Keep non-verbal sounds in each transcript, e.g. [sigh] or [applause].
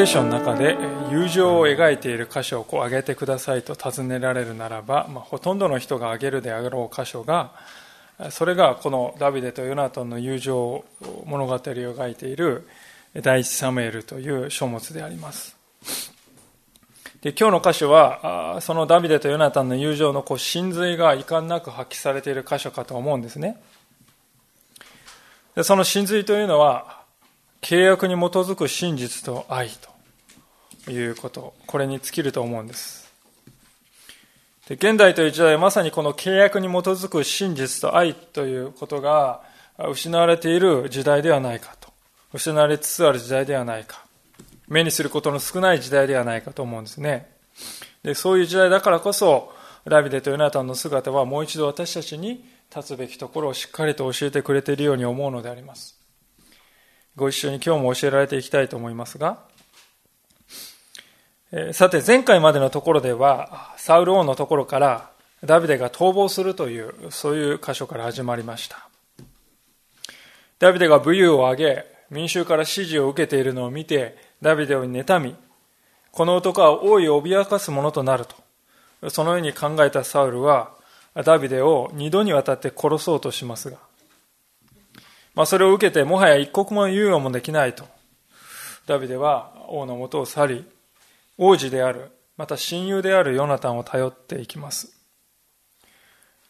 聖書の中で友情を描いている箇所をこう挙げてくださいと尋ねられるならば、まあ、ほとんどの人が挙げるであろう箇所がそれがこのダビデとヨナタンの友情物語を描いている第一サムエルという書物であります。で今日の箇所はそのダビデとヨナタンの友情のこう真髄が遺憾なく発揮されている箇所かと思うんですね。でその真髄というのは契約に基づく真実と愛と。いうこと、これに尽きると思うんです。で現代という時代はまさにこの契約に基づく真実と愛ということが失われている時代ではないかと。失われつつある時代ではないか。目にすることの少ない時代ではないかと思うんですね。でそういう時代だからこそ、ダビデとヨナタンの姿はもう一度私たちに立つべきところをしっかりと教えてくれているように思うのであります。ご一緒に今日も教えられていきたいと思いますが、さて前回までのところではサウル王のところからダビデが逃亡するというそういう箇所から始まりました。ダビデが武勇を挙げ民衆から指示を受けているのを見てダビデを妬みこの男は王位を脅かすものとなるとそのように考えたサウルはダビデを二度にわたって殺そうとしますがまあ、それを受けてもはや一刻も猶予もできないとダビデは王のもとを去り王子であるまた親友であるヨナタンを頼っていきます。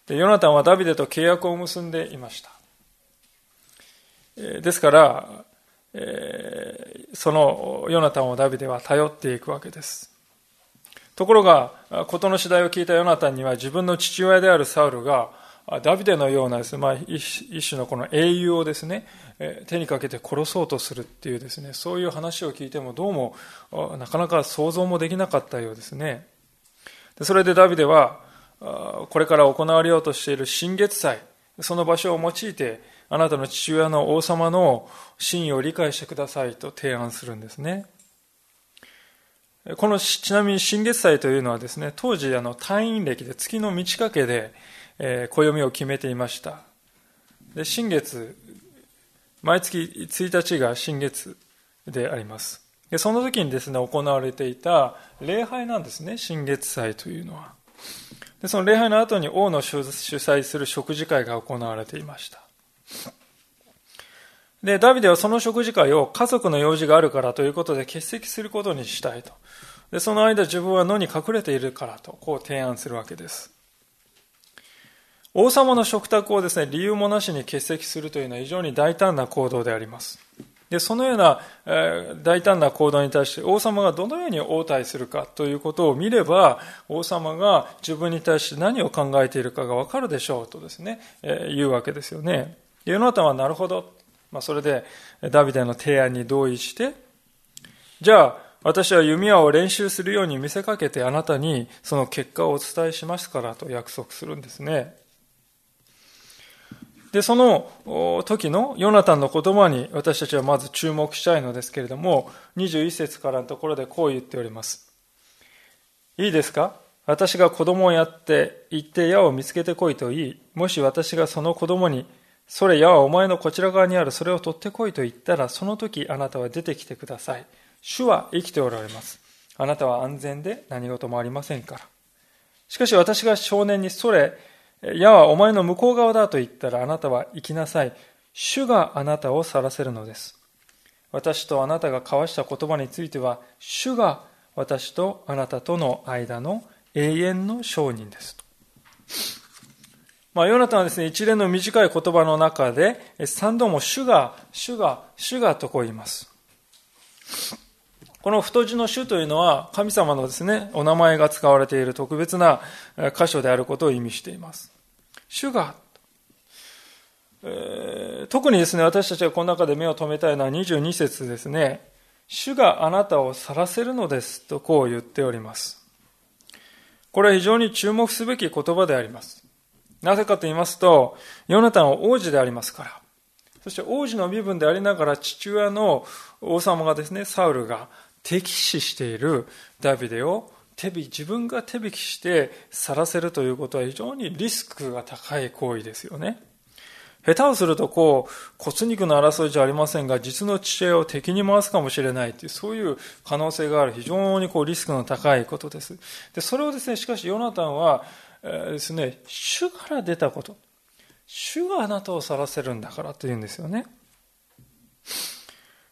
でヨナタンはダビデと契約を結んでいました。ですから、えー、そのヨナタンをダビデは頼っていくわけです。ところが事の次第を聞いたヨナタンには自分の父親であるサウルがダビデのようなですね、まあ、一種のこの英雄をですね、手にかけて殺そうとするっていうですね、そういう話を聞いてもどうもなかなか想像もできなかったようですね。それでダビデは、これから行われようとしている新月祭、その場所を用いて、あなたの父親の王様の真意を理解してくださいと提案するんですね。この、ちなみに新月祭というのはですね、当時あの退院歴で月の満ち欠けで、えー、暦を決めていました。で新月毎月1日が新月であります。でその時にですね行われていた礼拝なんですね新月祭というのは。でその礼拝の後に王の主催する食事会が行われていました。でダビデはその食事会を家族の用事があるからということで欠席することにしたいと。でその間自分は野に隠れているからとこう提案するわけです。王様の食卓をですね、理由もなしに欠席するというのは非常に大胆な行動であります。で、そのような、え、大胆な行動に対して王様がどのように応対するかということを見れば、王様が自分に対して何を考えているかがわかるでしょうとですね、えー、言うわけですよね。ヨナタンはなるほど。まあ、それでダビデの提案に同意して、じゃあ、私は弓矢を練習するように見せかけてあなたにその結果をお伝えしますからと約束するんですね。で、その時のヨナタンの言葉に私たちはまず注目したいのですけれども、21節からのところでこう言っております。いいですか？私が子供をやって行って矢を見つけてこいと言い、もし私がその子供に、それ矢はお前のこちら側にある、それを取ってこいと言ったら、その時あなたは出てきてください。主は生きておられます。あなたは安全で何事もありませんから。しかし私が少年にそれ、矢はお前の向こう側だと言ったらあなたは行きなさい。主があなたを去らせるのです。私とあなたが交わした言葉については、主が私とあなたとの間の永遠の証人です。まあ、ヨナタンはですね、一連の短い言葉の中で、三度も主が、主が、主がとこう言います。この太字の主というのは神様のですね、お名前が使われている特別な箇所であることを意味しています。主が、えー、特にですね、私たちがこの中で目を留めたいのは22節ですね。主があなたを去らせるのですとこう言っております。これは非常に注目すべき言葉であります。なぜかと言いますと、ヨナタンは王子でありますから。そして王子の身分でありながら父親の王様がですね、サウルが敵視しているダビデを手引自分が手引きして去らせるということは非常にリスクが高い行為ですよね。下手をするとこう骨肉の争いじゃありませんが実の父親を敵に回すかもしれないというそういう可能性がある非常にこうリスクの高いことです。でそれをですねしかしヨナタンは、えー、ですね主から出たこと。主があなたを去らせるんだからというんですよね。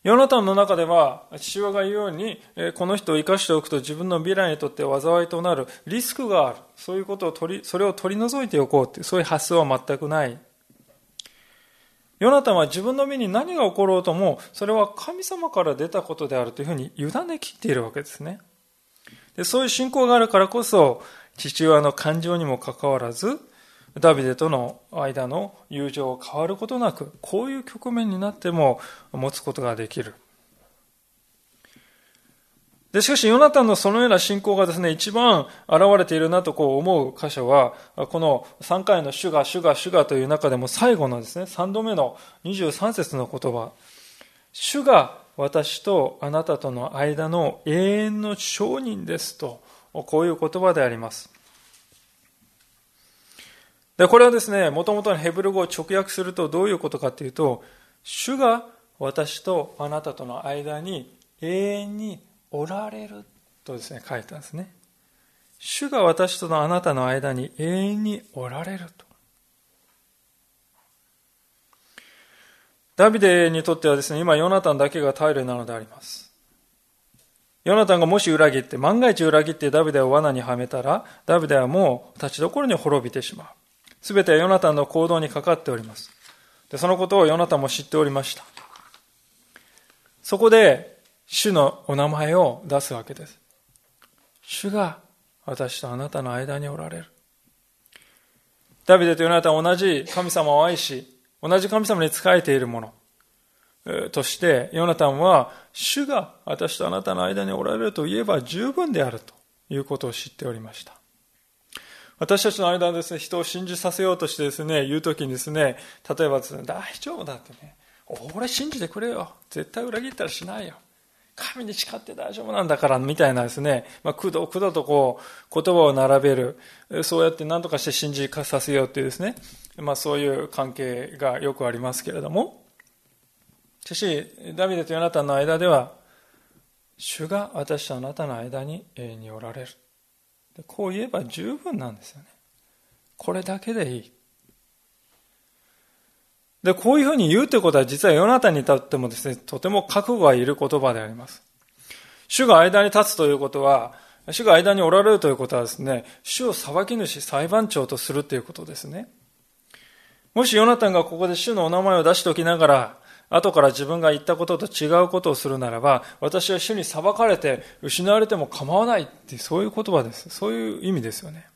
ヨナタンの中では父親が言うようにこの人を生かしておくと自分の未来にとって災いとなるリスクがあるそういうことを取りそれを取り除いておこうというそういう発想は全くないヨナタンは自分の身に何が起ころうとも、それは神様から出たことであるというふうに委ねきっているわけですね。でそういう信仰があるからこそ、父親の感情にもかかわらず、ダビデとの間の友情を変わることなく、こういう局面になっても持つことができる。で、しかし、ヨナタンのそのような信仰がですね、一番現れているなとこう思う箇所は、この3回の主が、主が、主がという中でも最後のですね、3度目の23節の言葉。主が私とあなたとの間の永遠の証人ですと、こういう言葉であります。で、これはですね、もともとのヘブル語を直訳するとどういうことかというと、主が私とあなたとの間に永遠におられるとですね、書いたんですね。主が私とのあなたの間に永遠におられると。ダビデにとってはですね、今ヨナタンだけが頼りなのであります。ヨナタンがもし裏切って、万が一裏切ってダビデを罠にはめたら、ダビデはもう立ちどころに滅びてしまう。すべてはヨナタンの行動にかかっております。で、そのことをヨナタンも知っておりました。そこで、主のお名前を出すわけです。主が私とあなたの間におられる。ダビデとヨナタは同じ神様を愛し、同じ神様に仕えているものとして、ヨナタンは、主が私とあなたの間におられると言えば十分であるということを知っておりました。私たちの間ですね、人を信じさせようとしてですね、言うときにですね、例えばですね、大丈夫だってね、俺信じてくれよ。絶対裏切ったらしないよ。神に誓って大丈夫なんだから、みたいなですね、まあ、くどくどとこう、言葉を並べる、そうやって何とかして信じさせようっていうですね、まあ、そういう関係がよくありますけれども、しかし、ダビデとヨナタンの間では、主が私とあなたの間に永遠におられる。こう言えば十分なんですよね。これだけでいい。で、こういうふうに言うということは実はヨナタにとってもですね、とても覚悟がいる言葉であります。主が間に立つということは、主が間におられるということはですね、主を裁き主、裁判長とするということですね。もしヨナタンがここで主のお名前を出しておきながら、後から自分が言ったことと違うことをするならば、私は主に裁かれて失われても構わないってそういう言葉です。そういう意味ですよね。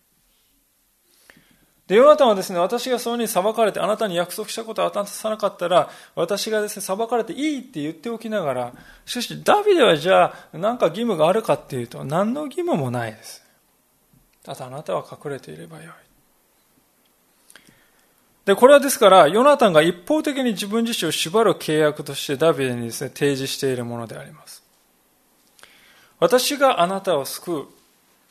で、ヨナタンはですね、私がそうに裁かれて、あなたに約束したことを渡さなかったら、私がですね、裁かれていいって言っておきながら、しかし、ダビデはじゃあ、何か義務があるかっていうと、何の義務もないです。ただあなたは隠れていればよい。で、これはですから、ヨナタンが一方的に自分自身を縛る契約としてダビデにですね、提示しているものであります。私があなたを救う。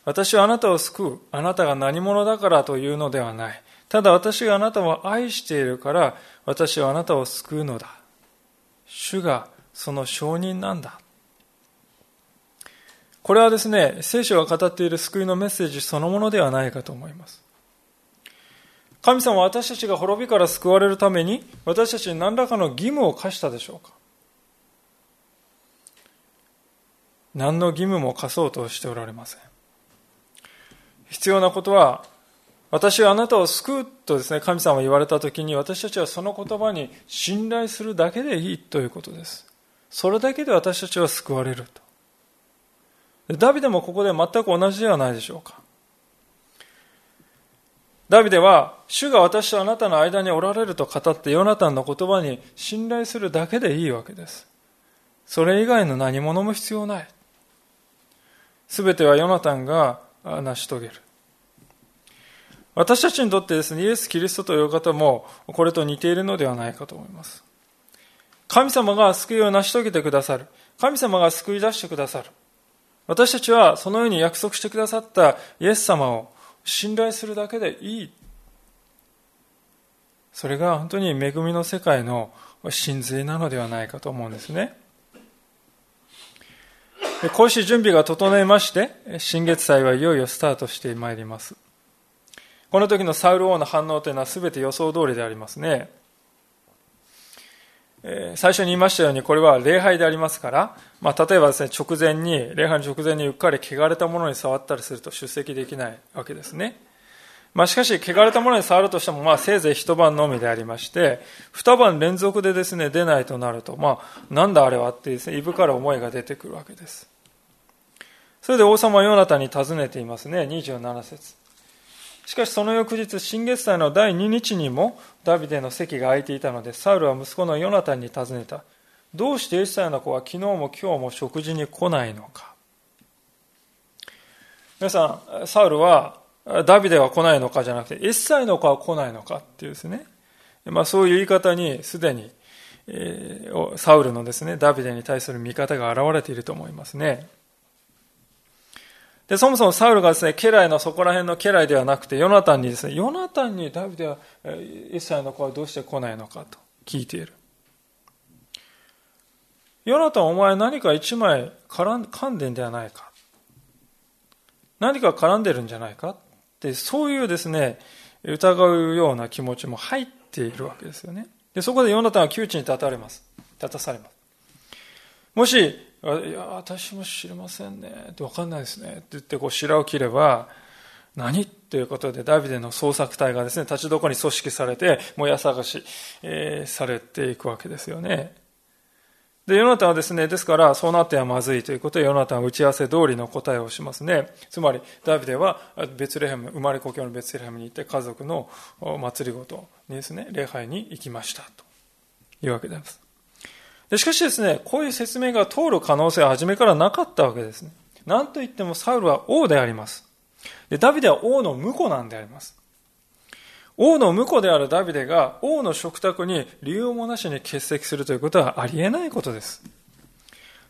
私はあなたを救う。あなたが何者だからというのではない。ただ私があなたを愛しているから、私はあなたを救うのだ。主がその証人なんだ。これはですね、聖書が語っている救いのメッセージそのものではないかと思います。神様は私たちが滅びから救われるために、私たちに何らかの義務を課したでしょうか？何の義務も課そうとしておられません。必要なことは、私はあなたを救うとですね、神様は言われたときに、私たちはその言葉に信頼するだけでいいということです。それだけで私たちは救われると。ダビデもここで全く同じではないでしょうか。ダビデは、主が私とあなたの間におられると語ってヨナタンの言葉に信頼するだけでいいわけです。それ以外の何者も必要ない。すべてはヨナタンが成し遂げる。私たちにとってですね、イエス・キリストという方もこれと似ているのではないかと思います。神様が救いを成し遂げてくださる。神様が救い出してくださる。私たちはそのように約束してくださったイエス様を信頼するだけでいい。それが本当に恵みの世界の真髄なのではないかと思うんですね。こうして準備が整いまして、新月祭はいよいよスタートしてまいります。この時のサウル王の反応というのは全て予想通りでありますね。最初に言いましたように、これは礼拝でありますから、まあ、例えばですね、直前に、礼拝の直前にうっかり汚れたものに触ったりすると出席できないわけですね。まあ、しかし、汚れたものに触るとしても、まあ、せいぜい一晩のみでありまして、二晩連続でですね、出ないとなると、まあ、なんだあれはってですね、いぶかる思いが出てくるわけです。それで王様ヨナタに尋ねていますね、27節しかしその翌日、新月祭の第2日にもダビデの席が空いていたので、サウルは息子のヨナタンに尋ねた。どうしてエッサイの子は昨日も今日も食事に来ないのか皆さん、サウルはダビデは来ないのかじゃなくて、エッサイの子は来ないのかっていうですね、まあ、そういう言い方にすでに、えー、サウルのですね、ダビデに対する見方が現れていると思いますね。で、そもそもサウルがですね、家来のそこら辺の家来ではなくて、ヨナタンにですね、ヨナタンにダビデは、エッサイの子はどうして来ないのかと聞いている。ヨナタンお前何か一枚噛んでんではないか。何か絡んでるんじゃないかって、そういうですね、疑うような気持ちも入っているわけですよね。で、そこでヨナタンは窮地に立たれます。立たされます。もし、いや、私も知りませんね。ってわかんないですね。って言って、こう、白を切れば、何ということで、ダビデの捜索隊がですね、立ちどこに組織されて、もや探し、えー、されていくわけですよね。で、ヨナタはですね、ですから、そうなってはまずいということで、ヨナタは打ち合わせ通りの答えをしますね。つまり、ダビデはベツレヘム、生まれ故郷のベツレヘムに行って家族の祭りごとにですね、礼拝に行きました。というわけです。しかしですね、こういう説明が通る可能性は初めからなかったわけですね。なんといってもサウルは王であります。で、ダビデは王の婿なんであります。王の婿であるダビデが王の食卓に理由もなしに欠席するということはありえないことです。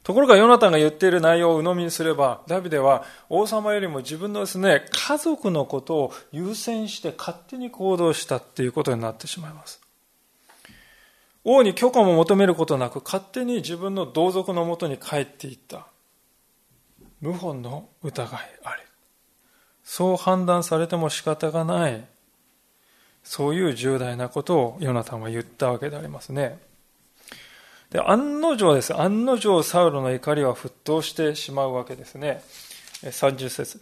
ところがヨナタンが言っている内容を鵜呑みにすれば、ダビデは王様よりも自分のですね、家族のことを優先して勝手に行動したっていうことになってしまいます。王に許可も求めることなく勝手に自分の同族のもとに帰っていった。謀反の疑いあり。そう判断されても仕方がない。そういう重大なことをヨナタンは言ったわけでありますね。で、案の定です。案の定サウロの怒りは沸騰してしまうわけですね。30節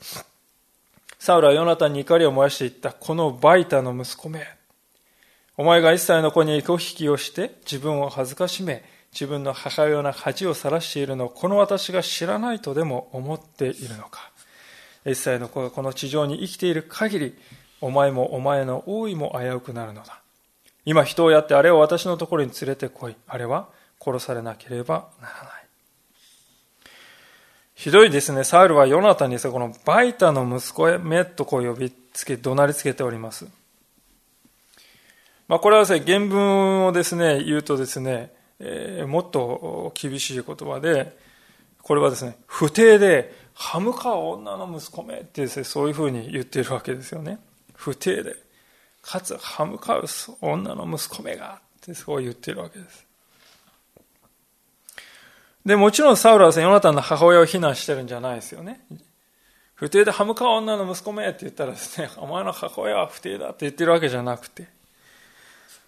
サウルはヨナタンに怒りを燃やしていった。このバイタの息子め。お前が一歳の子に小引きをして自分を恥ずかしめ、自分の母親の恥をさらしているのをこの私が知らないとでも思っているのか。一歳の子がこの地上に生きている限り、お前もお前の王位も危うくなるのだ。今人をやってあれを私のところに連れてこい。あれは殺されなければならない。ひどいですね。サウルはヨナタにですこのバイタの息子へめっとこう呼びつけ、怒鳴りつけております。まあ、これはですね、原文をですね、言うとですね、えー、もっと厳しい言葉で、これはですね、不定で、歯向かう女の息子めってですね、そういうふうに言っているわけですよね。不定で、かつ歯向かう女の息子めがってそう言っているわけです。で、もちろんサウルはヨナタンの母親を非難してるんじゃないですよね。不定で歯向かう女の息子めって言ったらですね、お前の母親は不定だって言ってるわけじゃなくて、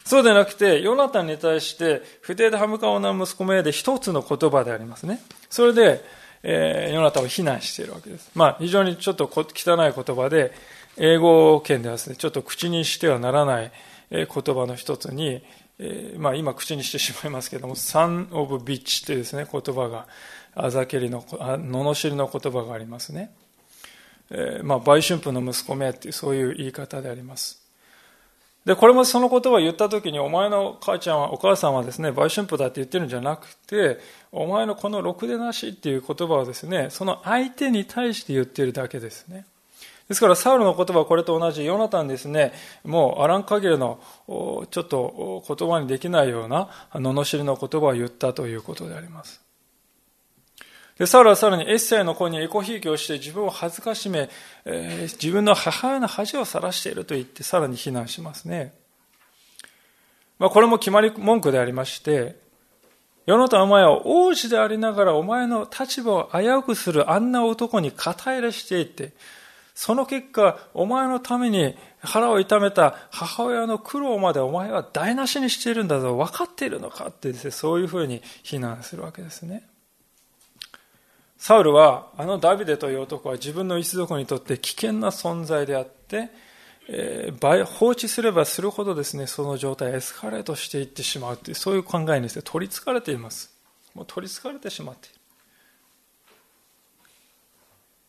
そうでなくて、ヨナタンに対して、不定で歯向かう女の息子めで一つの言葉でありますね。それで、えー、ヨナタンを非難しているわけです。まあ、非常にちょっと汚い言葉で、英語圏ではですね、ちょっと口にしてはならない言葉の一つに、えー、まあ今口にしてしまいますけれども、son of bitch というですね、言葉が、あざけりの、あ罵りの言葉がありますね。えー、まあ、売春婦の息子めっていう、そういう言い方であります。で、これもその言葉を言った時に、お前の母ちゃんは、お母さんはですね、売春婦だって言ってるんじゃなくて、お前のこのろくでなしっていう言葉をですね、その相手に対して言ってるだけですね。ですから、サウルの言葉はこれと同じ、ヨナタンですね、もうあらん限りの、ちょっと言葉にできないような、罵りの言葉を言ったということであります。で、サウルはさらにエッセイの子にエコひいきをして自分を恥ずかしめ、えー、自分の母親の恥を晒していると言ってさらに非難しますね。まあ、これも決まり文句でありまして、世のたお前は王子でありながらお前の立場を危うくするあんな男に肩入れしていって、その結果、お前のために腹を痛めた母親の苦労までお前は台無しにしているんだぞ、分かっているのかってですね、そういうふうに非難するわけですね。サウルは、あのダビデという男は自分の一族にとって危険な存在であって、えー、放置すればするほどですね、その状態エスカレートしていってしまうという、そういう考えにですね、取りつかれています。もう取りつかれてしまってい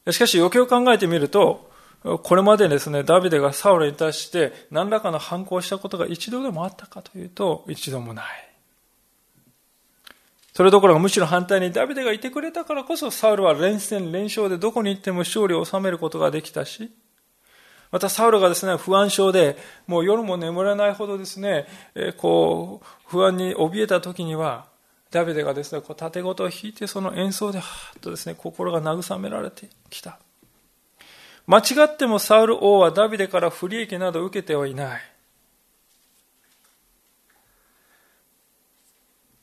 る。しかし、よくよく考えてみると、これまでですね、ダビデがサウルに対して何らかの反抗したことが一度でもあったかというと、一度もない。それどころかむしろ反対にダビデがいてくれたからこそサウルは連戦連勝でどこに行っても勝利を収めることができたし、またサウルがですね、不安症で、もう夜も眠れないほどですね、えこう、不安に怯えた時には、ダビデがですね、こう縦ごとを弾いてその演奏ではーっとですね、心が慰められてきた。間違ってもサウル王はダビデから不利益など受けてはいない。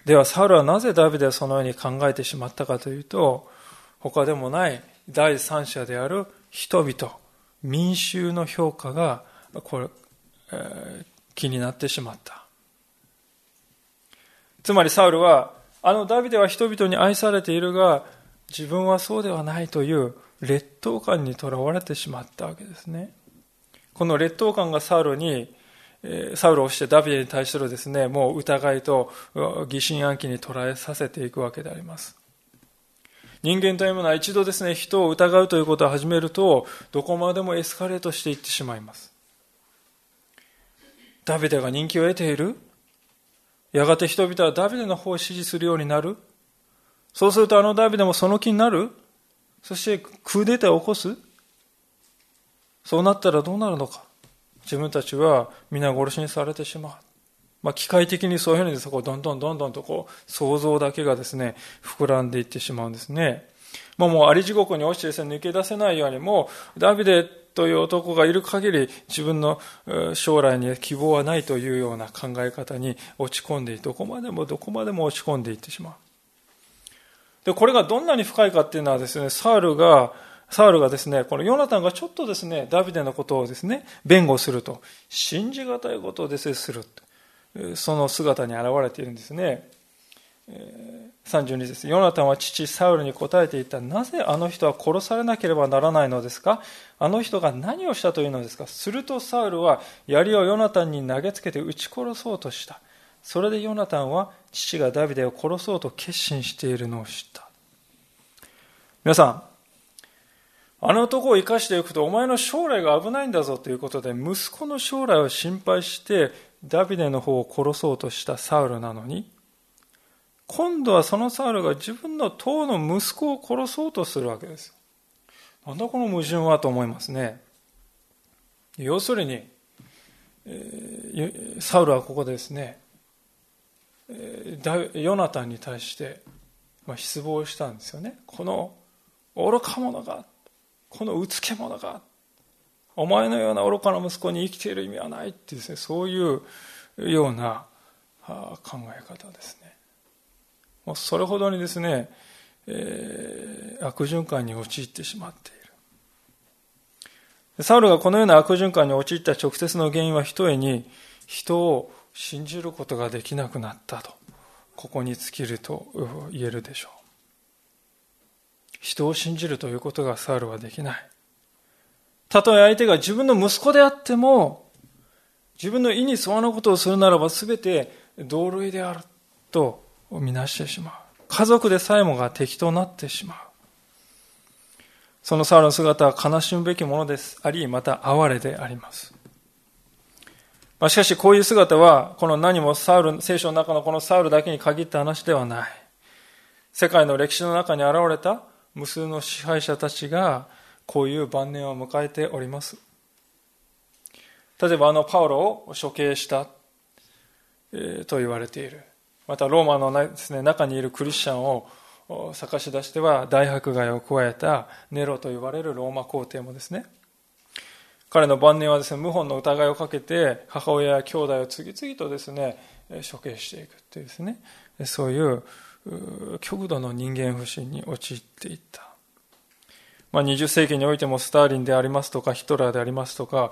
では、サウルはなぜダビデはそのように考えてしまったかというと、他でもない第三者である人々、民衆の評価がこれ、えー、気になってしまった。つまりサウルは、あのダビデは人々に愛されているが、自分はそうではないという劣等感にとらわれてしまったわけですね。この劣等感がサウルにサウルをしてダビデに対するですね、もう疑いと疑心暗鬼に捉えさせていくわけであります。人間というものは一度ですね、人を疑うということを始めると、どこまでもエスカレートしていってしまいます。ダビデが人気を得ている。やがて人々はダビデの方を支持するようになる。そうするとあのダビデもその気になる。そしてクーデターを起こす。そうなったらどうなるのか。自分たちは皆殺しにされてしまう。まあ、機械的にそういうふうにそこどんどんどんどんとこう想像だけがですね、膨らんでいってしまうんですね。まあ、もうあり地獄に落ちてですね、抜け出せないように、もダビデという男がいる限り自分の将来に希望はないというような考え方に落ち込んでどこまでもどこまでも落ち込んでいってしまう。で、これがどんなに深いかっていうのはですね、サウルがサウルがですね、このヨナタンがちょっとですね、ダビデのことをですね、弁護すると、信じがたいことをですする。その姿に現れているんですね。32です。ヨナタンは父サウルに答えていた。なぜあの人は殺されなければならないのですか？あの人が何をしたというのですか？するとサウルは槍をヨナタンに投げつけて撃ち殺そうとした。それでヨナタンは父がダビデを殺そうと決心しているのを知った。皆さん、あの男を生かしていくとお前の将来が危ないんだぞということで息子の将来を心配してダビデの方を殺そうとしたサウルなのに今度はそのサウルが自分の党の息子を殺そうとするわけです。なんだこの矛盾はと思いますね。要するに、サウルはここですね、ヨナタンに対して、失望したんですよね。この愚か者がこのうつけ者がお前のような愚かな息子に生きている意味はないってですねそういうような考え方ですね。もうそれほどにですね、えー、悪循環に陥ってしまっている。サウルがこのような悪循環に陥った直接の原因はひとえに人を信じることができなくなったとここに尽きると言えるでしょう。人を信じるということがサウルはできない。たとえ相手が自分の息子であっても、自分の意に沿わぬことをするならば全て同類であるとみなしてしまう。家族でさえもが敵となってしまう。そのサウルの姿は悲しむべきものです。あり、また哀れであります。まあ、しかしこういう姿は、この何もサウル、聖書の中のこのサウルだけに限った話ではない。世界の歴史の中に現れた無数の支配者たちがこういう晩年を迎えております。例えばあのパウロを処刑した、と言われている。またローマのです、ね、中にいるクリスチャンを探し出しては大迫害を加えたネロと言われるローマ皇帝もですね彼の晩年はですね謀反の疑いをかけて母親や兄弟を次々とですね処刑していくというですねそういう極度の人間不信に陥っていった、まあ、20世紀においてもスターリンでありますとかヒトラーでありますとか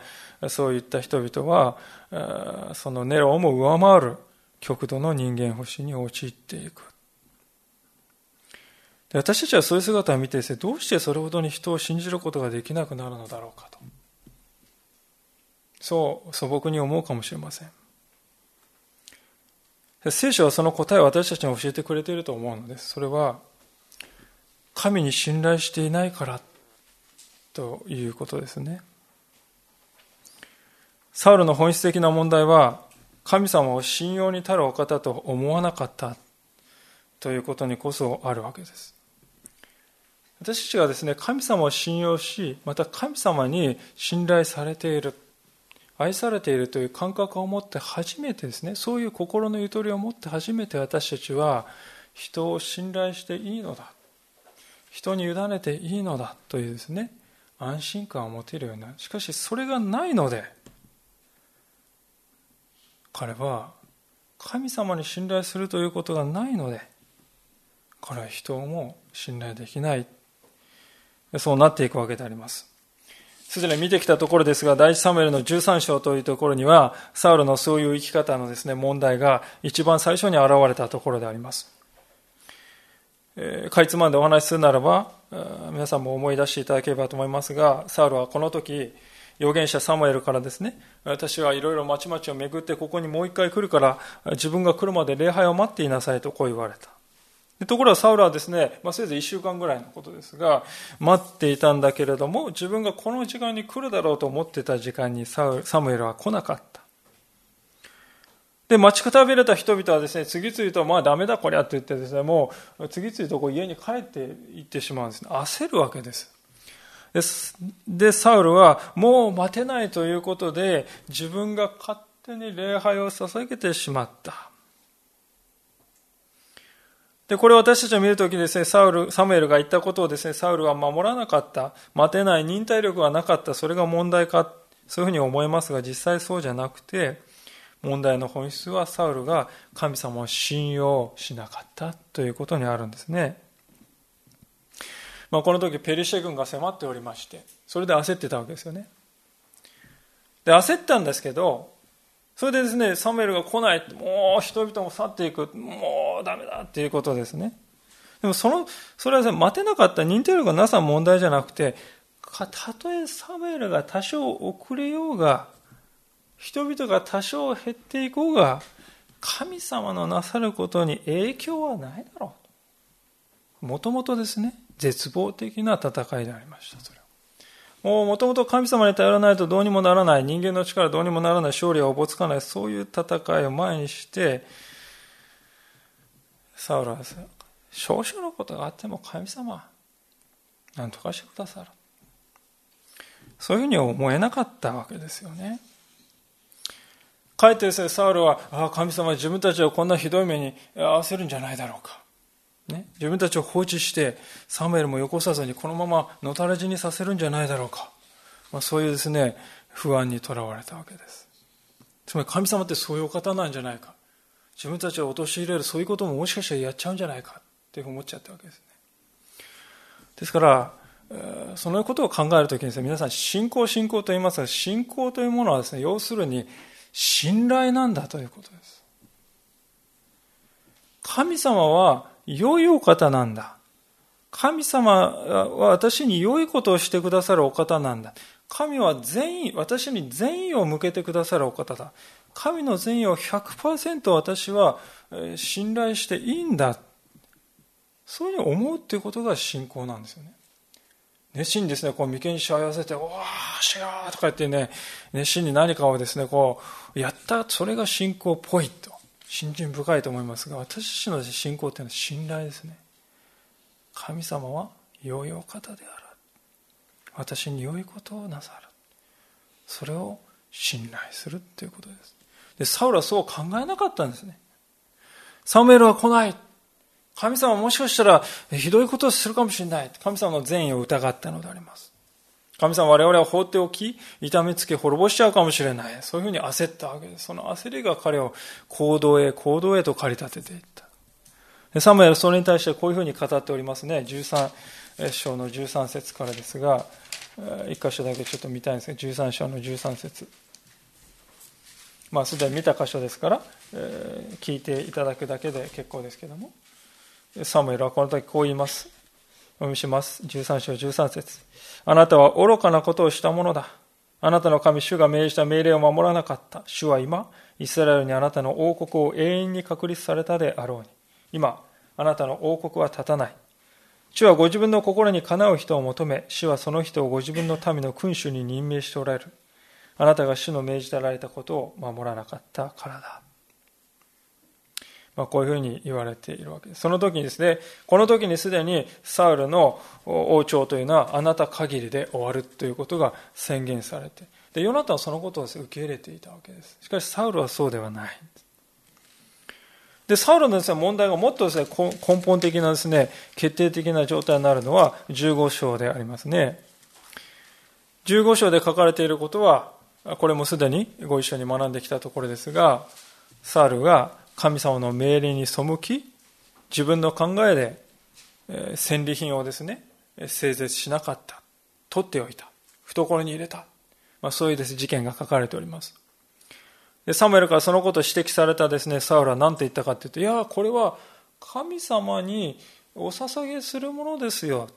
そういった人々はそのネロをも上回る極度の人間不信に陥っていく。で私たちはそういう姿を見てですねどうしてそれほどに人を信じることができなくなるのだろうかと。そう素朴に思うかもしれません。聖書はその答えを私たちに教えてくれていると思うのですそれは神に信頼していないからということですね。サウルの本質的な問題は神様を信用に足るお方と思わなかったということにこそあるわけです。私たちがですね神様を信用しまた神様に信頼されている。愛されているという感覚を持って初めてですねそういう心のゆとりを持って初めて私たちは人を信頼していいのだ人に委ねていいのだというですね安心感を持てるようになるしかしそれがないので彼は神様に信頼するということがないので彼は人をも信頼できない。そうなっていくわけであります。すでに見てきたところですが、第一サムエルの13章というところには、サウルのそういう生き方のですね、問題が一番最初に現れたところであります。えー、かいつまんでお話しするならば、皆さんも思い出していただければと思いますが、サウルはこの時、預言者サムエルからですね、私はいろいろ町々を巡ってここにもう一回来るから、自分が来るまで礼拝を待っていなさいとこう言われた。ところがサウルはですね、まあ、せいぜい1週間ぐらいのことですが、待っていたんだけれども、自分がこの時間に来るだろうと思ってた時間にサムエルは来なかった。で、待ちくたびれた人々はですね、次々と、まあダメだこりゃって言ってですね、もう次々とこう家に帰っていってしまうんですね。焦るわけです。で、サウルはもう待てないということで、自分が勝手に礼拝を捧げてしまった。で、これ私たちが見るときですね、サウル、サムエルが言ったことをですね、サウルは守らなかった、待てない忍耐力がなかった、それが問題か、そういうふうに思いますが、実際そうじゃなくて、問題の本質はサウルが神様を信用しなかったということにあるんですね。まあ、この時ペリシェ軍が迫っておりまして、それで焦ってたわけですよね。で、焦ったんですけど、それでですね、サムエルが来ない、もう人々も去っていく、もうダメだっていうことですね。でもその、それは、ね、待てなかった認定力がなさ問題じゃなくて、たとえサムエルが多少遅れようが、人々が多少減っていこうが、神様のなさることに影響はないだろう。もともとですね、絶望的な戦いでありました、それは。もともと神様に頼らないとどうにもならない、人間の力どうにもならない、勝利はおぼつかない、そういう戦いを前にして、サウルは少々のことがあっても神様、何とかしてくださる。そういうふうに思えなかったわけですよね。かえってですね、サウルは、ああ、神様は自分たちをこんなひどい目に合わせるんじゃないだろうか。ね、自分たちを放置してサムエルもよこさずにこのままのたれ死にさせるんじゃないだろうか、まあ、そういうですね不安にとらわれたわけです。つまり神様ってそういうお方なんじゃないか。自分たちを陥れるそういうことももしかしたらやっちゃうんじゃないか。って思っちゃったわけですね。ですからそのことを考えるときにです、ね、皆さん信仰信仰と言いますが信仰というものはですね要するに信頼なんだということです。神様は良いお方なんだ。神様は私に良いことをしてくださるお方なんだ。神は善意、私に善意を向けてくださるお方だ。神の善意を100%私は信頼していいんだ。そういうふうに思うっていうことが信仰なんですよね。熱心にですね、こう眉間にしわ寄せて、おー、しよーとか言ってね、熱心に何かをですね、こう、やった、それが信仰っぽいと。信心深いと思いますが私たちの信仰というのは信頼ですね神様は良いお方である私に良いことをなさる。それを信頼するということです。で、サウルはそう考えなかったんですね。サムエルは来ない。神様はもしかしたらひどいことをするかもしれない。神様の善意を疑ったのであります。神様我々は放っておき、痛めつけ滅ぼしちゃうかもしれない。そういうふうに焦ったわけです。その焦りが彼を行動へ、行動へと駆り立てていった。サムエルそれに対してこういうふうに語っておりますね。13章の13節からですが、一箇所だけちょっと見たいんですが、13章の13節まあ、すでに見た箇所ですから、えー、聞いていただくだけで結構ですけども、サムエルはこの時こう言います。お読みします。13章13節あなたは愚かなことをしたものだ。あなたの神、主が命じた命令を守らなかった。主は今、イスラエルにあなたの王国を永遠に確立されたであろうに。今、あなたの王国は立たない。主はご自分の心にかなう人を求め、主はその人をご自分の民の君主に任命しておられる。あなたが主の命じられたことを守らなかったからだ。まあ、こういうふうに言われているわけです。その時にですね、この時にすでにサウルの王朝というのはあなた限りで終わるということが宣言されて、で、ヨナタはそのことを受け入れていたわけです。しかしサウルはそうではない。で、サウルのです、ね、問題がもっとですね、根本的なですね、決定的な状態になるのは15章でありますね。15章で書かれていることは、これもすでにご一緒に学んできたところですが、サウルが神様の命令に背き、自分の考えでえ戦利品をですね、整絶しなかった。取っておいた。懐に入れた。まあ、そういうです、事件が書かれております。で、サムエルからそのことを指摘されたですね、サウルは何て言ったかというと、いや、これは神様にお捧げするものですよ。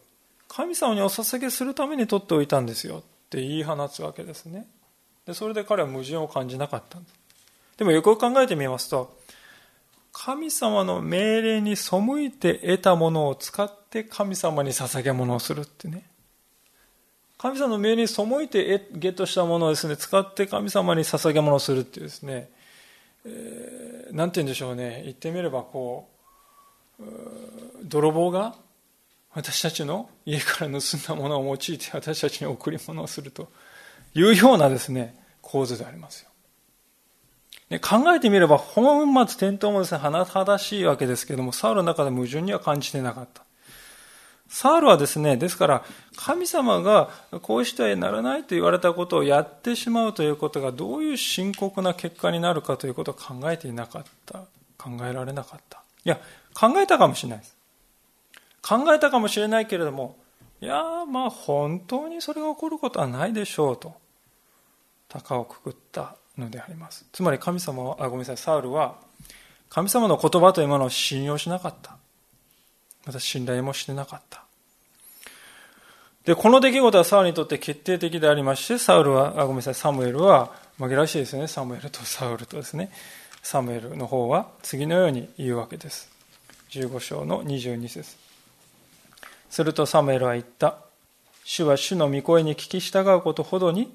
神様にお捧げするために取っておいたんですよ。って言い放つわけですね。で、それで彼は矛盾を感じなかったんです。でもよく考えてみますと、神様の命令に背いて得たものを使って神様に捧げ物をするってね。神様の命令に背いてゲットしたものをですね、使って神様に捧げ物をするっていうですね、えー、なんて言うんでしょうね、言ってみればこう、泥棒が私たちの家から盗んだものを用いて私たちに贈り物をするというようなですね、構図でありますよ。ね、考えてみれば本末転倒もですね、甚だしいわけですけども、サウルの中で矛盾には感じてなかった。サウルはですね、ですから、神様がこうしてはならないと言われたことをやってしまうということがどういう深刻な結果になるかということを考えていなかった。考えられなかった。いや、考えたかもしれないです。考えたかもしれないけれども、いやまあ本当にそれが起こることはないでしょうと、高をくくったのであります。つまり神様は、あ、ごめんなさい、サウルは、神様の言葉というものを信用しなかった。また信頼もしてなかった。で、この出来事はサウルにとって決定的でありまして、サウルは、あごめんなさい、サムエルは、紛らわしいですよね、サムエルとサウルとですね。サムエルの方は次のように言うわけです。15章の22節するとサムエルは言った。主は主の御声に聞き従うことほどに、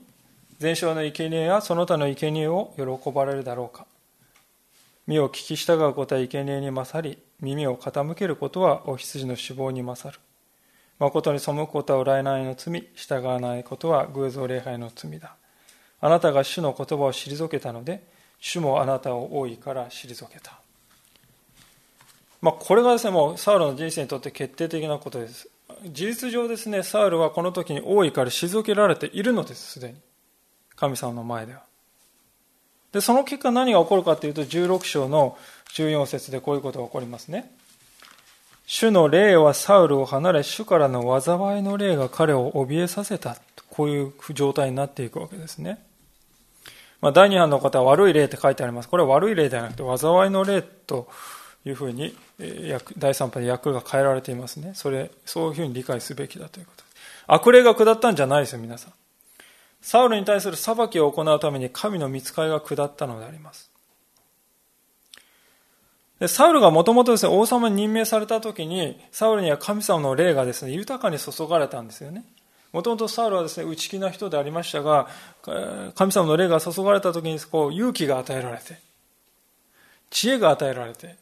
前哨の生贄やその他の生贄を喜ばれるだろうか。身を聞き従うことは生贄に勝り、耳を傾けることはお羊の死亡に勝る。誠に背くことは占いの罪、従わないことは偶像礼拝の罪だ。あなたが主の言葉を退けたので、主もあなたを多いから退けた。まあ、これがですね、もうサウルの人生にとって決定的なことです。事実上ですね、サウルはこの時に多いから退けられているのです、すでに。神様の前では。で、その結果何が起こるかというと、16章の14節でこういうことが起こりますね。主の霊はサウルを離れ、主からの災いの霊が彼を怯えさせた。こういう状態になっていくわけですね。まあ、第2版の方は悪い霊って書いてあります。これは悪い霊ではなくて、災いの霊というふうに、第3版で訳が変えられていますね。それ、そういうふうに理解すべきだということです。悪霊が下ったんじゃないですよ、皆さん。サウルに対する裁きを行うために神の見つかりが下ったのであります。でサウルがもともとですね、王様に任命された時に、サウルには神様の霊がですね、豊かに注がれたんですよね。もともとサウルはですね、内気な人でありましたが、神様の霊が注がれた時にこう勇気が与えられて、知恵が与えられて、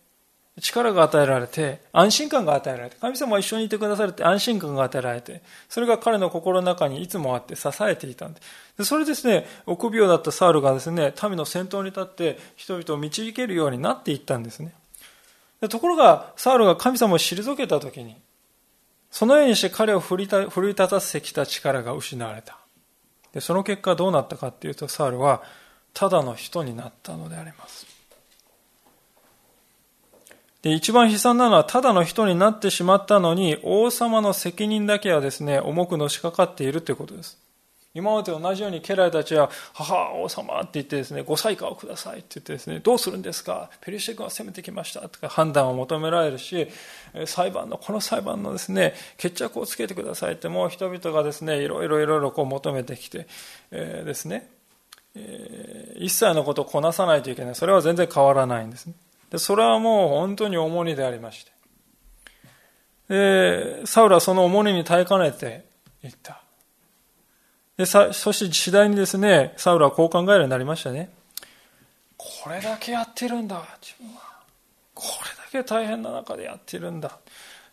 力が与えられて、安心感が与えられて、神様は一緒にいてくださるって安心感が与えられて、それが彼の心の中にいつもあって支えていたんで。でそれですね、臆病だったサウルがですね、民の先頭に立って人々を導けるようになっていったんですね。でところが、サウルが神様を退けたときに、そのようにして彼を奮い立たせてきた力が失われた。で、その結果どうなったかっていうと、サウルはただの人になったのであります。で、一番悲惨なのは、ただの人になってしまったのに、王様の責任だけはですね、重くのしかかっているということです。今までと同じように家来たちは、母、王様って言ってですね、ご裁可をくださいって言ってですね、どうするんですか？ペリシテ君は攻めてきましたとか判断を求められるし、裁判の、この裁判のですね、決着をつけてくださいってもう人々がですね、いろいろいろいろこう求めてきて、えー、ですね、えー、一切のことをこなさないといけない。それは全然変わらないんですね。でそれはもう本当に重荷でありまして。で、サウルはその重荷に耐えかねていった。でさそして次第にですね、サウルはこう考えるようになりましたね。これだけやってるんだ、自分は。これだけ大変な中でやってるんだ。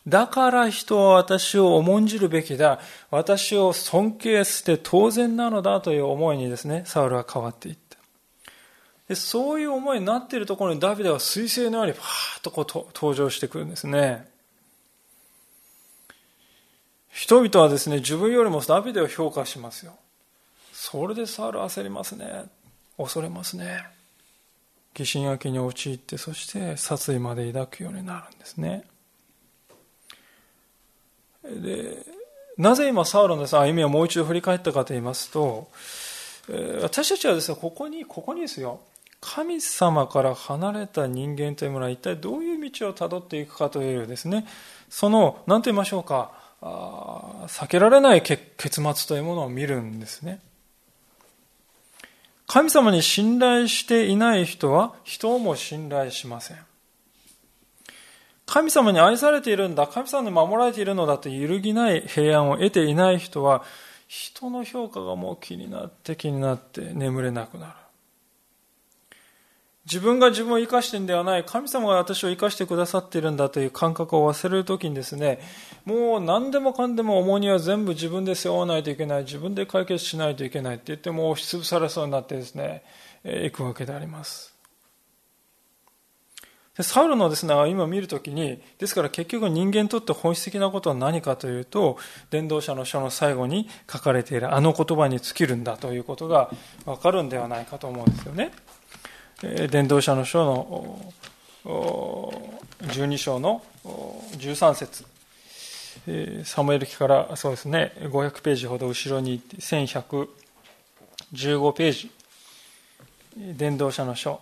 だから人は私を重んじるべきだ。私を尊敬して当然なのだという思いにですね、サウルは変わっていった。でそういう思いになっているところにダビデは彗星のようにパーッとこう登場してくるんですね。人々はですね、自分よりもダビデを評価しますよ。それでサウル焦りますね。恐れますね。疑心暗鬼に陥って、そして殺意まで抱くようになるんですね。で、なぜ今サウルの歩みをもう一度振り返ったかと言いますと、私たちはですね、ここに、ここにですよ、神様から離れた人間というものは一体どういう道をたどっていくかというですね、その、何と言いましょうか、あ避けられない結末というものを見るんですね。神様に信頼していない人は人をも信頼しません。神様に愛されているんだ、神様に守られているのだと揺るぎない平安を得ていない人は、人の評価がもう気になって気になって眠れなくなる。自分が自分を生かしてんではない、神様が私を生かしてくださっているんだという感覚を忘れるときにですね、もう何でもかんでも重荷は全部自分で背負わないといけない、自分で解決しないといけないって言ってもう押しつぶされそうになってですね、えー、行くわけであります。でサウルのですね、今見るときに、ですから結局人間にとって本質的なことは何かというと、伝道者の書の最後に書かれているあの言葉に尽きるんだということがわかるんではないかと思うんですよね。伝道者の書の12章の13節。サムエル記からそうですね500ページほど後ろに行って1115ページ。伝道者の書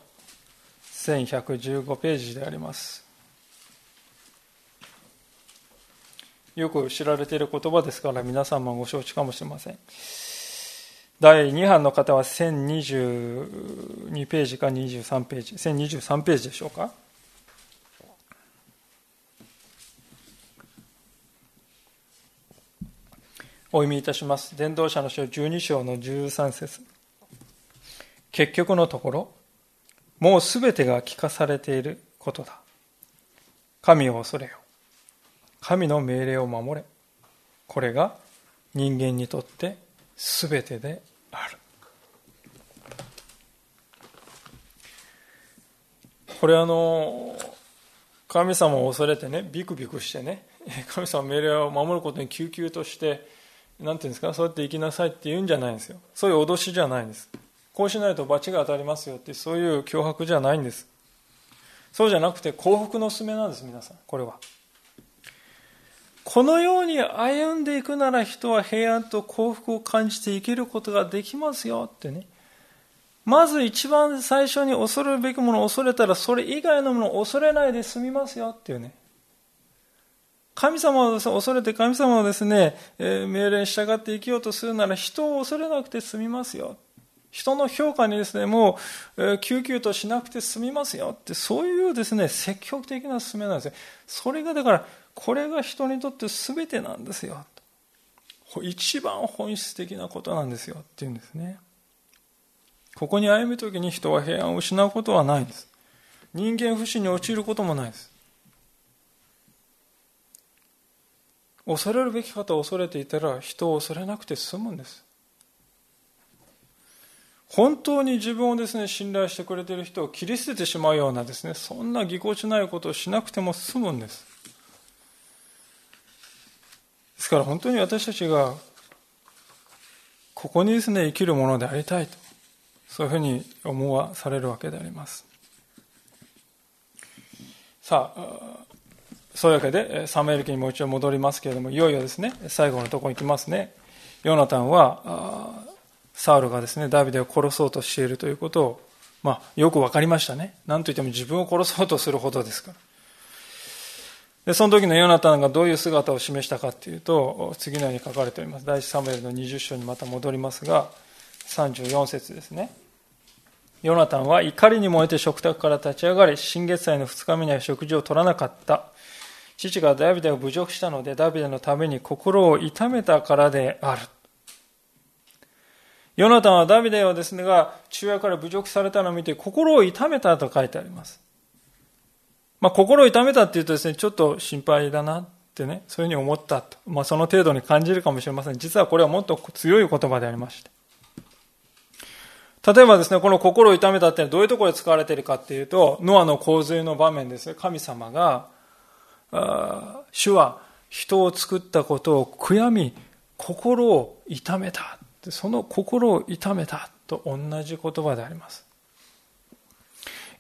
1115ページであります。よく知られている言葉ですから皆さんもご承知かもしれません。第2版の方は1022ページか23ページ、1023ページでしょうか？お読みいたします。伝道者の書12章の13節結局のところ、もうすべてが聞かされていることだ。神を恐れよ。神の命令を守れ。これが人間にとってすべてである。これあの神様を恐れてねビクビクしてね [laughs] 神様命令を守ることに救急として何ていうんですかそうやって生きなさいって言うんじゃないんですよ。そういう脅しじゃないんです。こうしないと罰が当たりますよってそういう脅迫じゃないんです。そうじゃなくて幸福のすめなんです皆さん。これは。このように歩んでいくなら人は平安と幸福を感じて生きることができますよってね。まず一番最初に恐るべきものを恐れたらそれ以外のものを恐れないで済みますよっていうね。神様を恐れて神様をですね、命令に従って生きようとするなら人を恐れなくて済みますよ。人の評価にですね、もう、救急としなくて済みますよって、そういうですね、積極的な進めなんですよ。それがだから、これが人にとって全てなんですよ。一番本質的なことなんですよ。って言うんですね。ここに歩むときに人は平安を失うことはないんです。人間不信に陥ることもないです。恐れるべき方を恐れていたら人を恐れなくて済むんです。本当に自分をですね、信頼してくれている人を切り捨ててしまうようなですね、そんなぎこちないことをしなくても済むんです。ですから本当に私たちがここにですね生きるものでありたいとそういうふうに思わされるわけであります。さあそういうわけでサムエル記にもう一度戻りますけれどもいよいよですね最後のところに行きますね。ヨナタンはサウルがですねダビデを殺そうとしているということを、まあ、よく分かりましたね。何といっても自分を殺そうとするほどですから。でその時のヨナタンがどういう姿を示したかというと次のように書かれております。第一サムエルの20章にまた戻りますが34節ですね。ヨナタンは怒りに燃えて食卓から立ち上がり新月祭の2日目には食事を取らなかった。父がダビデを侮辱したのでダビデのために心を痛めたからである。ヨナタンはダビデをですねが父親から侮辱されたのを見て心を痛めたと書いてあります。まあ、心を痛めたっていうとですね、ちょっと心配だなってね、そういうふうに思ったと。まあ、その程度に感じるかもしれません。実はこれはもっと強い言葉でありまして。例えばですね、この心を痛めたってどういうところで使われているかっていうと、ノアの洪水の場面ですね、神様が、あ主は人を作ったことを悔やみ、心を痛めた。その心を痛めたと同じ言葉であります。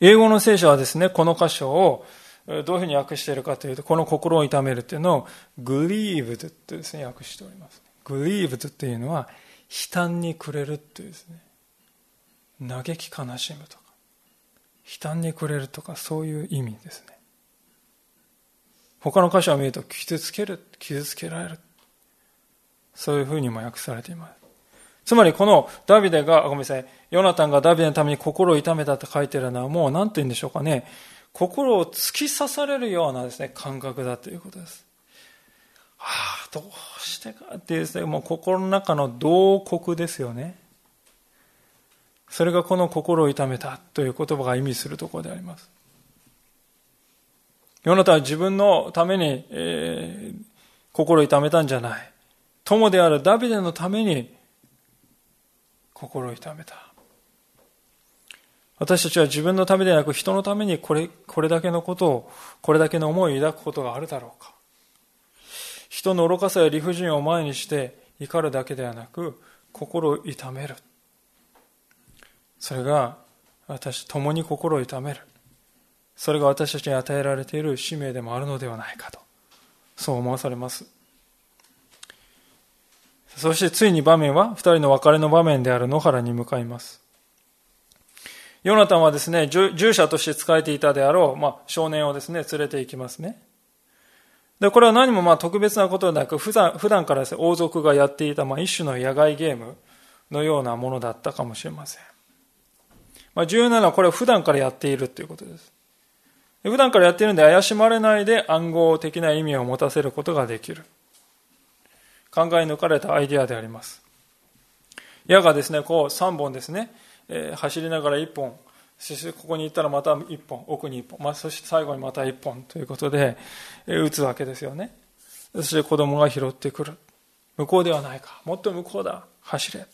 英語の聖書はですね、この箇所をどういうふうに訳しているかというと、この心を痛めるというのを grieved とですね、訳しております。grieved というのは、悲嘆に暮れるというですね、嘆き悲しむとか、悲嘆に暮れるとか、そういう意味ですね。他の箇所を見ると、傷つける、傷つけられる。そういうふうにも訳されています。つまりこのダビデが、ごめんなさい、ヨナタンがダビデのために心を痛めたと書いてるのはもう何て言うんでしょうかね、心を突き刺されるようなですね、感覚だということです。はあ、どうしてかってですね、もう心の中の洞窟ですよね。それがこの心を痛めたという言葉が意味するところであります。ヨナタンは自分のために、えー、心を痛めたんじゃない。友であるダビデのために心を痛めた。私たちは自分のためでなく人のためにこれこれだけのことを、これだけの思いを抱くことがあるだろうか。人の愚かさや理不尽を前にして怒るだけではなく、心を痛める。それが私、共に心を痛める。それが私たちに与えられている使命でもあるのではないかと、そう思わされます。そしてついに場面は、二人の別れの場面である野原に向かいます。ヨナタンはですね、従者として仕えていたであろう、まあ、少年をですね、連れて行きますね。で、これは何もまあ特別なことではなく、普段普段からですね、王族がやっていたまあ一種の野外ゲームのようなものだったかもしれません。まあ、重要なのはこれを普段からやっているということです。普段からやっているので怪しまれないで暗号的な意味を持たせることができる。考え抜かれたアイデアであります。矢がですね、こう3本ですね、えー、走りながら1本、そしてここに行ったらまた1本、奥に1本、まあ、そして最後にまた1本ということで、えー、打つわけですよね。そして子供が拾ってくる。向こうではないか。もっと向こうだ。走れ。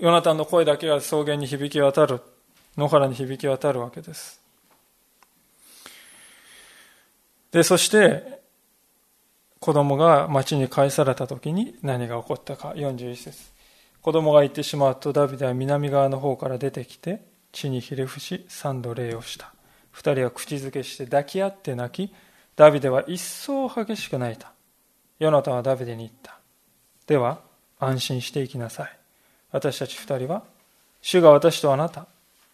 ヨナタンの声だけが草原に響き渡る。野原に響き渡るわけです。で、そして、子供が町に返された時に何が起こったか。41節。子供が行ってしまうとダビデは南側の方から出てきて地にひれ伏し三度礼をした。二人は口づけして抱き合って泣きダビデは一層激しく泣いた。ヨナタはダビデに言った。では安心していきなさい。私たち二人は主が私とあなた。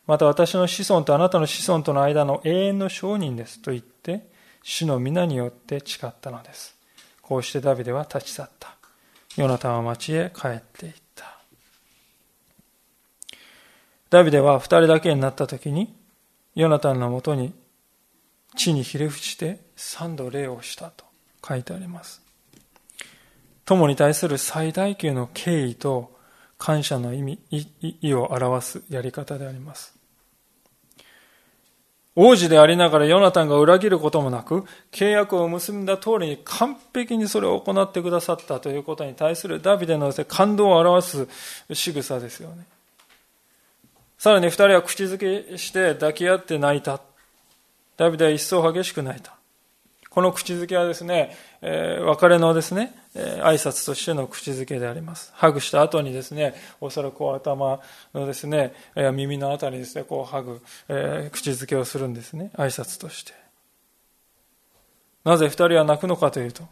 また私の子孫とあなたの子孫との間の永遠の証人ですと言って主の皆によって誓ったのです。こうしてダビデは立ち去った。ヨナタンは町へ帰っていった。ダビデは二人だけになった時に、ヨナタンのもとに地にひれ伏して三度礼をしたと書いてあります。友に対する最大級の敬意と感謝の意味、意を表すやり方であります。王子でありながらヨナタンが裏切ることもなく、契約を結んだ通りに完璧にそれを行ってくださったということに対するダビデの感動を表す仕草ですよね。さらに二人は口づけして抱き合って泣いた。ダビデは一層激しく泣いた。この口づけはですね、えー、別れのですね、えー、挨拶としての口づけであります。ハグした後にですね、おそらく頭のですね、えー、耳のあたりですね、こうハグ、えー、口づけをするんですね、挨拶として。なぜ二人は泣くのかというと、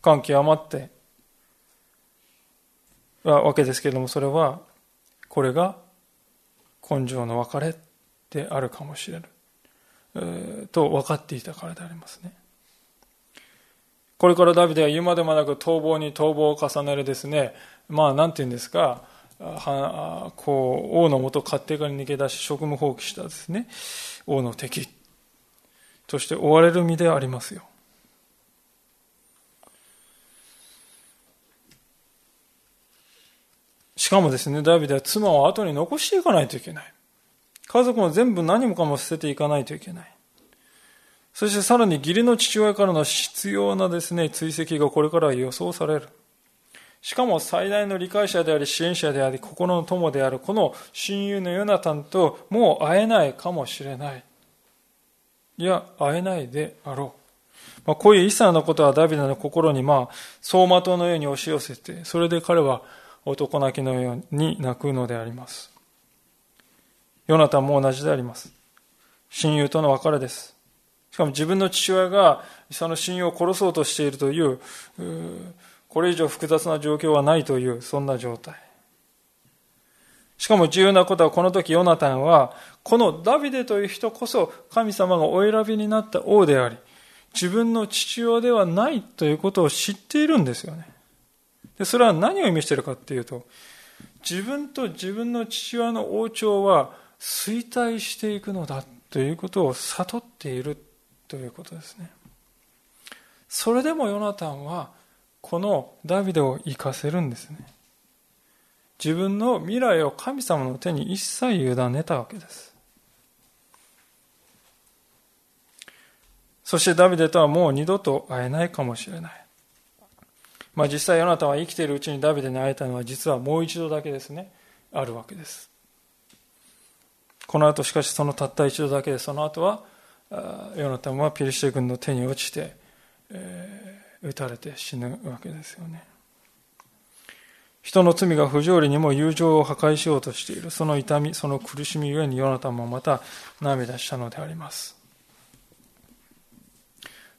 感極まって、わけですけれども、それは、これが根性の別れであるかもしれる、えー、と分かっていたからでありますね。これからダビデは言うまでもなく逃亡に逃亡を重ねるですね、まあ、なんて言うんですか、はこう、王のもと勝手に逃げ出し、職務放棄したですね、王の敵として追われる身でありますよ。しかもですね、ダビデは妻を後に残していかないといけない。家族も全部何もかも捨てていかないといけない。そしてさらに義理の父親からの必要なですね、追跡がこれから予想される。しかも最大の理解者であり支援者であり心の友であるこの親友のヨナタンともう会えないかもしれない。いや、会えないであろう。まあ、こういう一切のことはダビデの心にまあ走馬灯のように押し寄せて、それで彼は男泣きのように泣くのであります。ヨナタンも同じであります。親友との別れです。しかも自分の父親がその親友を殺そうとしているという、これ以上複雑な状況はないという、そんな状態。しかも重要なことはこの時ヨナタンは、このダビデという人こそ神様がお選びになった王であり、自分の父親ではないということを知っているんですよね。でそれは何を意味しているかっていうと、自分と自分の父親の王朝は衰退していくのだということを悟っているということですね。それでもヨナタンはこのダビデを生かせるんですね。自分の未来を神様の手に一切委ねたわけです。そしてダビデとはもう二度と会えないかもしれない。まあ実際ヨナタンは生きているうちにダビデに会えたのは実はもう一度だけですね、あるわけです。この後しかしそのたった一度だけでその後はヨナタンはピリシテ軍の手に落ちて、えー、撃たれて死ぬわけですよね。人の罪が不条理にも友情を破壊しようとしている。その痛み、その苦しみゆえにヨナタンもまた涙したのであります。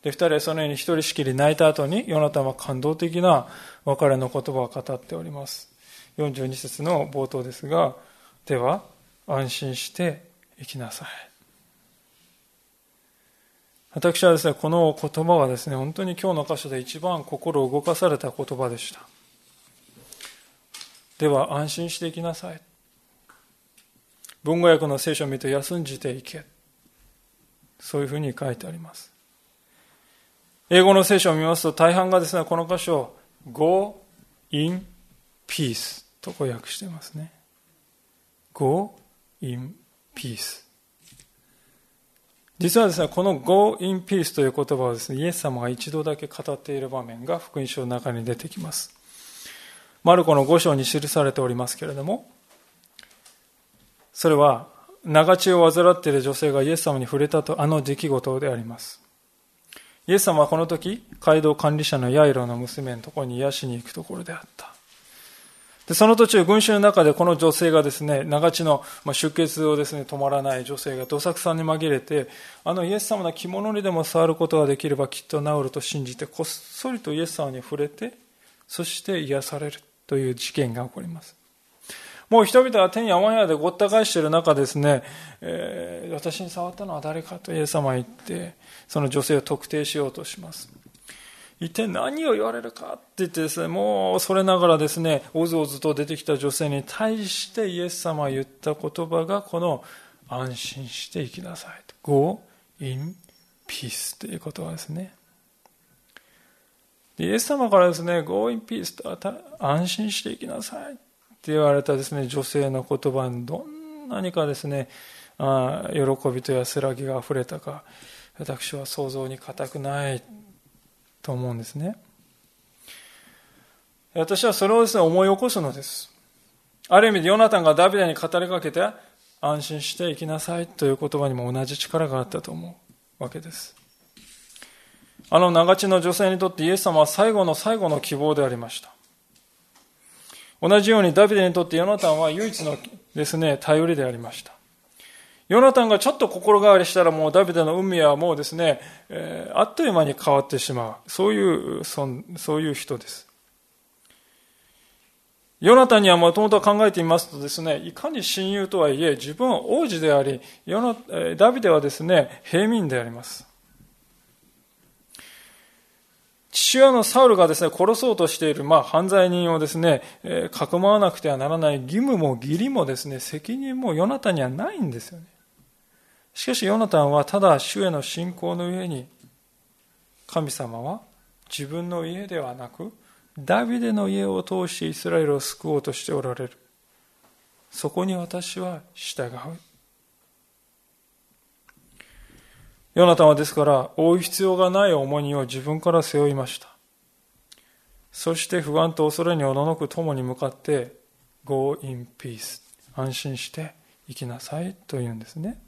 で、二人はそのように一人しきり泣いた後に、ヨナタンは感動的な別れの言葉を語っております。42節の冒頭ですが、では、安心して生きなさい。私はですね、この言葉はですね、本当に今日の箇所で一番心を動かされた言葉でした。では安心していきなさい。文語訳の聖書を見て休んじていけ。そういうふうに書いてあります。英語の聖書を見ますと大半がですね、この箇所を Go in peace とこう訳していますね。Go in peace 実はですね、この Go in peace という言葉はですね、イエス様が一度だけ語っている場面が福音書の中に出てきます。マルコの5章に記されておりますけれども、それは長血を患っている女性がイエス様に触れたとあの出来事であります。イエス様はこの時、街道管理者のヤイロの娘のところに癒しに行くところであった。で、その途中、群衆の中でこの女性がですね、長血の、出血をですね、止まらない女性がどさくさに紛れて、あのイエス様の着物にでも触ることができればきっと治ると信じて、こっそりとイエス様に触れて、そして癒されるという事件が起こります。もう人々は天やわやでごった返している中ですね、えー、私に触ったのは誰かとイエス様は言って、その女性を特定しようとします。一体何を言われるかって言ってですね、もうそれながらですね、おずおずと出てきた女性に対してイエス様が言った言葉がこの安心して生きなさい。Go in peace という言葉ですね。イエス様からですね、Go in peace と安心して生きなさいって言われたですね、女性の言葉にどんなにかですね、あ喜びと安らぎがあふれたか私は想像に難くないと思うんですね。私はそれをですね思い起こすのです。ある意味でヨナタンがダビデに語りかけて安心して生きなさいという言葉にも同じ力があったと思うわけです。あの長地の女性にとってイエス様は最後の最後の希望でありました。同じようにダビデにとってヨナタンは唯一のですね、頼りでありました。ヨナタンがちょっと心変わりしたらもうダビデの運命はもうですね、えー、あっという間に変わってしまう。そういう、そそういう人です。ヨナタンにはもともと考えてみますとですね、いかに親友とはいえ、自分は王子であり、ヨナダビデはですね、平民であります。父親のサウルがですね、殺そうとしている、まあ、犯罪人をですね、えー、かくまわなくてはならない義務も義理もですね、責任もヨナタンにはないんですよね。しかしヨナタンはただ主への信仰の上に、神様は自分の家ではなく、ダビデの家を通してイスラエルを救おうとしておられる。そこに私は従う。ヨナタンはですから、追う必要がない重荷を自分から背負いました。そして不安と恐れにおののく友に向かって、Go in peace 安心して生きなさいと言うんですね。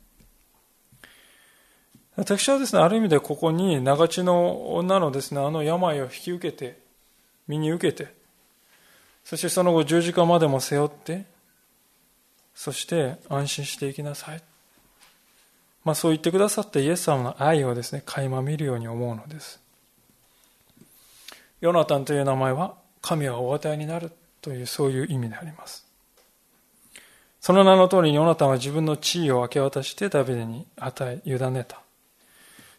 私はですね、ある意味でここに長地の女のですね、あの病を引き受けて、身に受けて、そしてその後十字架までも背負って、そして安心して生きなさい。まあ、そう言ってくださったイエス様の愛をですね、垣間見るように思うのです。ヨナタンという名前は、神はお与えになるというそういう意味であります。その名の通りにヨナタンは自分の地位を明け渡してダビデに与え、委ねた。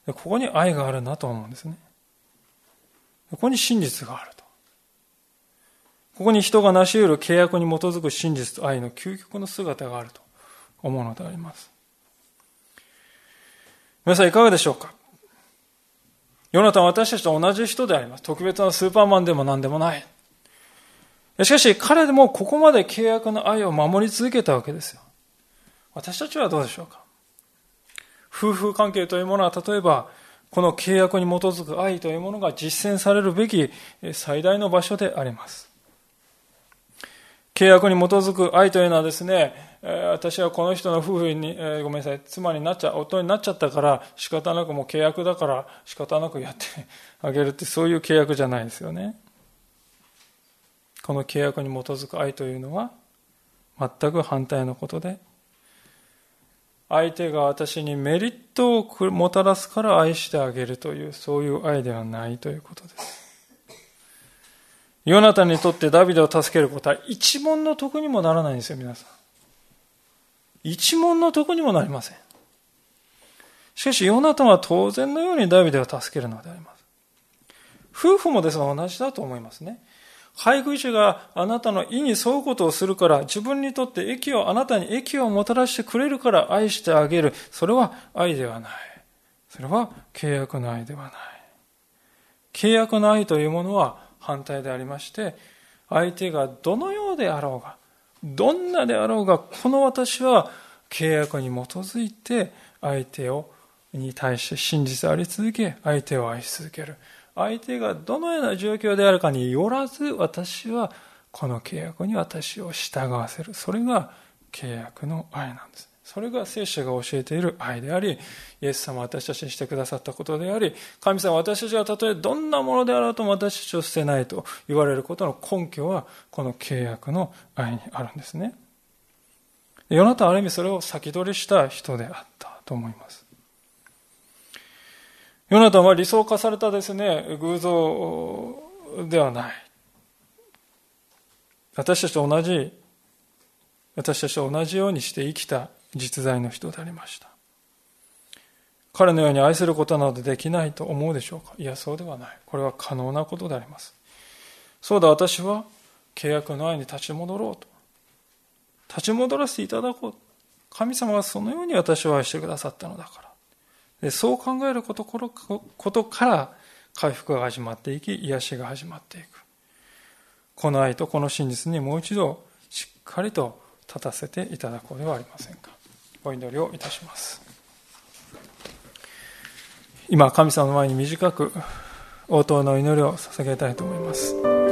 ここに愛があるなと思うんですね。ここに真実があると。ここに人が成し得る契約に基づく真実と愛の究極の姿があると思うのであります。皆さんいかがでしょうか？ヨナタは私たちと同じ人であります。特別なスーパーマンでも何でもない。しかし彼でもここまで契約の愛を守り続けたわけですよ。私たちはどうでしょうか？夫婦関係というものは例えばこの契約に基づく愛というものが実践されるべき最大の場所であります。契約に基づく愛というのはですね、私はこの人の夫婦に、えごめんなさい、妻になっちゃ、夫になっちゃったから仕方なくもう契約だから仕方なくやってあげるってそういう契約じゃないですよね。この契約に基づく愛というのは全く反対のことで、相手が私にメリットをもたらすから愛してあげるという、そういう愛ではないということです。ヨナタにとってダビデを助けることは一問の得にもならないんですよ、皆さん。一問の得にもなりません。しかし、ヨナタは当然のようにダビデを助けるのであります。夫婦もですが同じだと思いますね。配偶者があなたの意に沿うことをするから、自分にとって益を、あなたに益をもたらしてくれるから愛してあげる。それは愛ではない。それは契約の愛ではない。契約の愛というものは反対でありまして、相手がどのようであろうが、どんなであろうが、この私は契約に基づいて相手をに対して真実あり続け、相手を愛し続ける。相手がどのような状況であるかによらず、私はこの契約に私を従わせる。それが契約の愛なんです。それが聖書が教えている愛であり、イエス様は私たちにしてくださったことであり、神様は私たちがたとえどんなものであろうとも私たちを捨てないと言われることの根拠は、この契約の愛にあるんですね。ヨナタンある意味それを先取りした人であったと思います。ヨナタンは理想化されたですね、偶像ではない。私たちと同じ、私たちと同じようにして生きた実在の人でありました。彼のように愛することなどできないと思うでしょうか？いや、そうではない。これは可能なことであります。そうだ、私は契約の愛に立ち戻ろうと。立ち戻らせていただこう。神様はそのように私を愛してくださったのだから。そう考えることことから回復が始まっていき、癒しが始まっていく。この愛とこの真実にもう一度しっかりと立たせていただこうではありませんか。お祈りをいたします今神様の前に短く応答の祈りを捧げたいと思います